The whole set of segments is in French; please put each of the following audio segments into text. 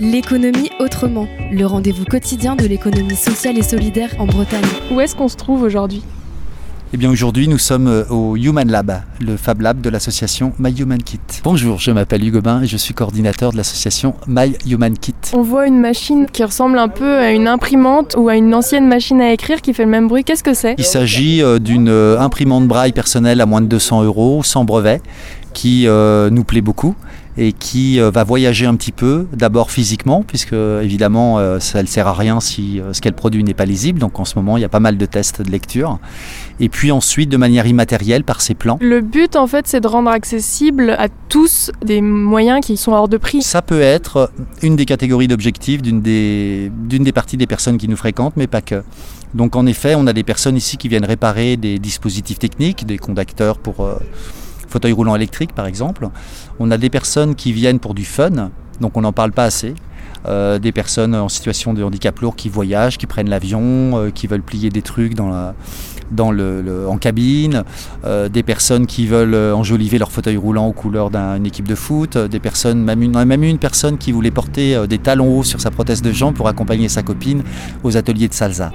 L'économie autrement, le rendez-vous quotidien de l'économie sociale et solidaire en Bretagne. Où est-ce qu'on se trouve aujourd'hui? Eh bien aujourd'hui nous sommes euh, au Human Lab, le Fab Lab de l'association My Human Kit. Bonjour, je m'appelle Hugo Bain et je suis coordinateur de l'association My Human Kit. On voit une machine qui ressemble un peu à une imprimante ou à une ancienne machine à écrire qui fait le même bruit. Qu'est-ce que c'est? Il s'agit euh, d'une euh, imprimante braille personnelle à moins de 200 euros, sans brevet, qui nous plaît beaucoup et qui euh, va voyager un petit peu, d'abord physiquement, puisque évidemment euh, ça ne sert à rien si euh, ce qu'elle produit n'est pas lisible, donc en ce moment il y a pas mal de tests de lecture, et puis ensuite de manière immatérielle par ses plans. Le but en fait c'est de rendre accessible à tous des moyens qui sont hors de prix. Ça peut être une des catégories d'objectifs d'une des, d'une des parties des personnes qui nous fréquentent, mais pas que. Donc en effet, on a des personnes ici qui viennent réparer des dispositifs techniques, des conducteurs pour fauteuil roulant électrique par exemple. On a des personnes qui viennent pour du fun, donc on n'en parle pas assez. Euh, des personnes en situation de handicap lourd qui voyagent, qui prennent l'avion, euh, qui veulent plier des trucs dans dans le, en cabine, euh, des personnes qui veulent enjoliver leur fauteuil roulant aux couleurs d'une équipe de foot, des personnes, même une, même une personne qui voulait porter des talons hauts sur sa prothèse de jambe pour accompagner sa copine aux ateliers de salsa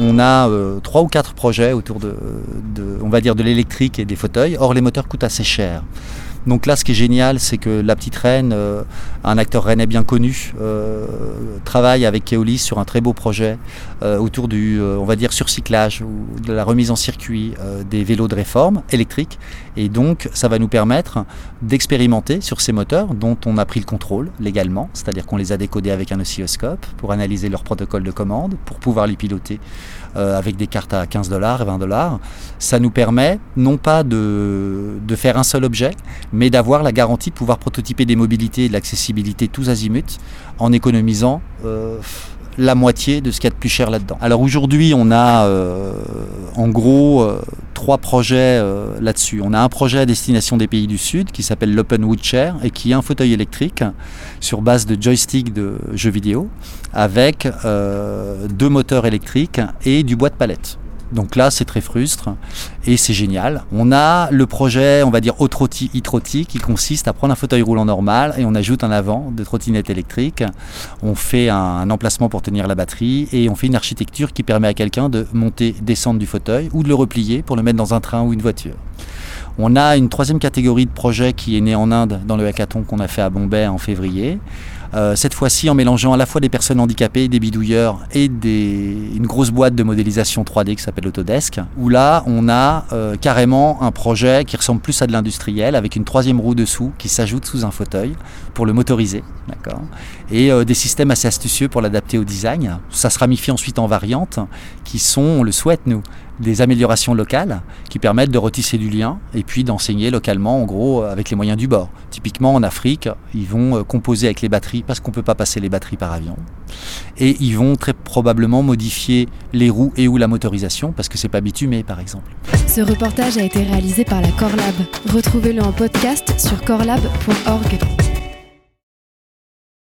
on a euh, trois ou quatre projets autour de, on va dire, de l'électrique et des fauteuils. Or, les moteurs coûtent assez cher. Donc là, ce qui est génial, c'est que la petite reine, euh, un acteur rennais bien connu, euh, travaille avec Keolis sur un très beau projet autour du, on va dire, surcyclage ou de la remise en circuit des vélos de réforme électriques. Et donc, ça va nous permettre d'expérimenter sur ces moteurs dont on a pris le contrôle légalement, c'est-à-dire qu'on les a décodés avec un oscilloscope pour analyser leur protocole de commande, pour pouvoir les piloter euh, avec des cartes à 15 dollars et 20 dollars. Ça nous permet non pas de, de faire un seul objet, mais d'avoir la garantie de pouvoir prototyper des mobilités et de l'accessibilité tous azimuts en économisant euh, la moitié de ce qu'il y a de plus cher là-dedans. Alors aujourd'hui, on a euh, en gros euh, trois projets euh, là-dessus. On a un projet à destination des pays du Sud qui s'appelle l'Open Wood Chair et qui est un fauteuil électrique sur base de joystick de jeux vidéo avec deux moteurs électriques et du bois de palette. Donc là, c'est très frustre et c'est génial. On a le projet, on va dire, Otroti e qui consiste à prendre un fauteuil roulant normal et on ajoute un avant de trottinette électrique. On fait un, emplacement pour tenir la batterie et on fait une architecture qui permet à quelqu'un de monter, descendre du fauteuil ou de le replier pour le mettre dans un train ou une voiture. On a une troisième catégorie de projet qui est née en Inde dans le hackathon qu'on a fait à Bombay en février. Euh, cette fois-ci en mélangeant à la fois des personnes handicapées, des bidouilleurs et une grosse boîte de modélisation 3D qui s'appelle Autodesk, où là on a euh, carrément un projet qui ressemble plus à de l'industriel avec une troisième roue dessous qui s'ajoute sous un fauteuil pour le motoriser, et euh, des systèmes assez astucieux pour l'adapter au design. Ça se ramifie ensuite en variantes qui sont, on le souhaite nous, des améliorations locales qui permettent de retisser du lien et puis d'enseigner localement en gros avec les moyens du bord. Typiquement en Afrique, ils vont composer avec les batteries parce qu'on ne peut pas passer les batteries par avion. Et ils vont très probablement modifier les roues et ou la motorisation parce que c'est pas bitumé par exemple. Ce reportage a été réalisé par la Corlab. Retrouvez-le en podcast sur corlab.org.